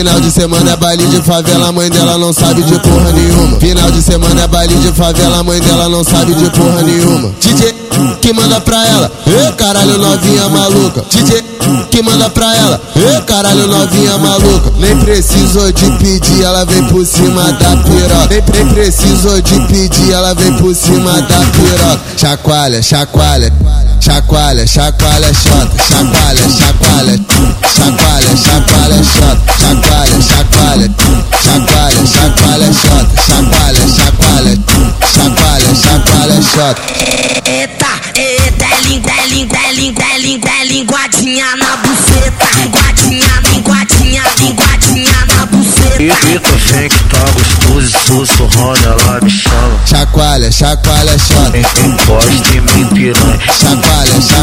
Final de semana é baile de favela, mãe dela não sabe de porra nenhuma. Final de semana é baile de favela, mãe dela não sabe de porra nenhuma. DJ que manda pra ela, ê caralho novinha maluca. DJ que manda pra ela, ê caralho novinha maluca. Nem precisou de pedir, ela vem por cima da piroca. Nem, nem precisou de pedir, ela vem por cima da piroca. Chacoalha, chacoalha. Chacoalha, chacoalha, chota, chacoalha, chacoalha, chacoalha, chacoalha, chacoalha, chacoalha, chacoalha, chota. Eita, eita, é língua, é língua, é língua, é língua, é linguadinha na buceta, linguadinha, linguadinha, linguadinha na buceta. Eita, vem que tá gostoso, sussurrando, ela me chama. Chacoalha, chacoalha, chota, Encosta em mim, piranha. chacoalha, chacoalha,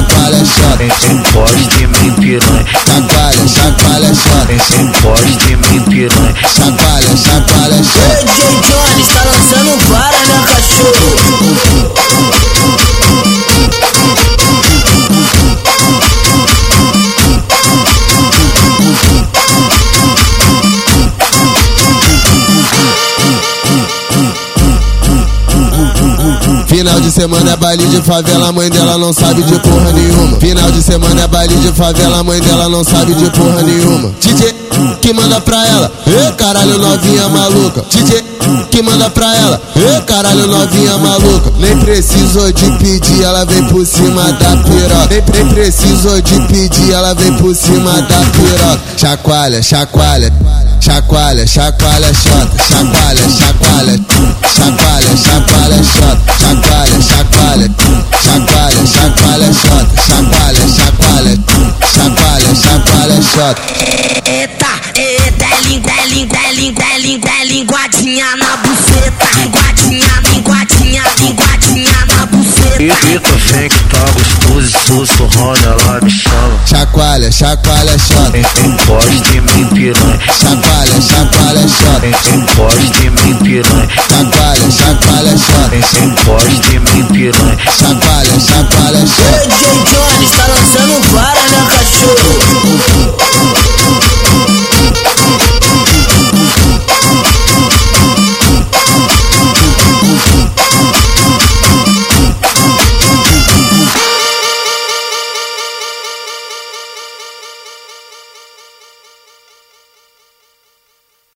chota, Encosta em mim, piranha. chacoalha, chacoalha, chota, Encosta em mim, piranha. chacoalha, chacoalha, chota. DJ Jones tá lançando vara, né, cachorro? Final de semana é baile de favela, mãe dela não sabe de porra nenhuma. Final de semana é baile de favela, mãe dela não sabe de porra nenhuma. DJ que manda pra ela, ê caralho novinha maluca. DJ que manda pra ela, ê caralho novinha maluca. Nem precisou de pedir, ela vem por cima da piroca. Nem, nem precisou de pedir, ela vem por cima da piroca. Chacoalha, chacoalha. Chacoalha, chacoalha, chota, chacoalha, Eita, eita, é língua, é língua, é língua, é língua, é linguadinha na buceta, linguadinha, linguadinha, linguadinha na buceta. Eita, vem que tá gostoso, sussurrando, ela me chama. Chacoalha, chacoalha, chota, Encosta em mim, piranha. chacoalha, chacoalha, chota, Encosta em mim, piranha. chacoalha, chacoalha, chota, Encosta em mim, piranha.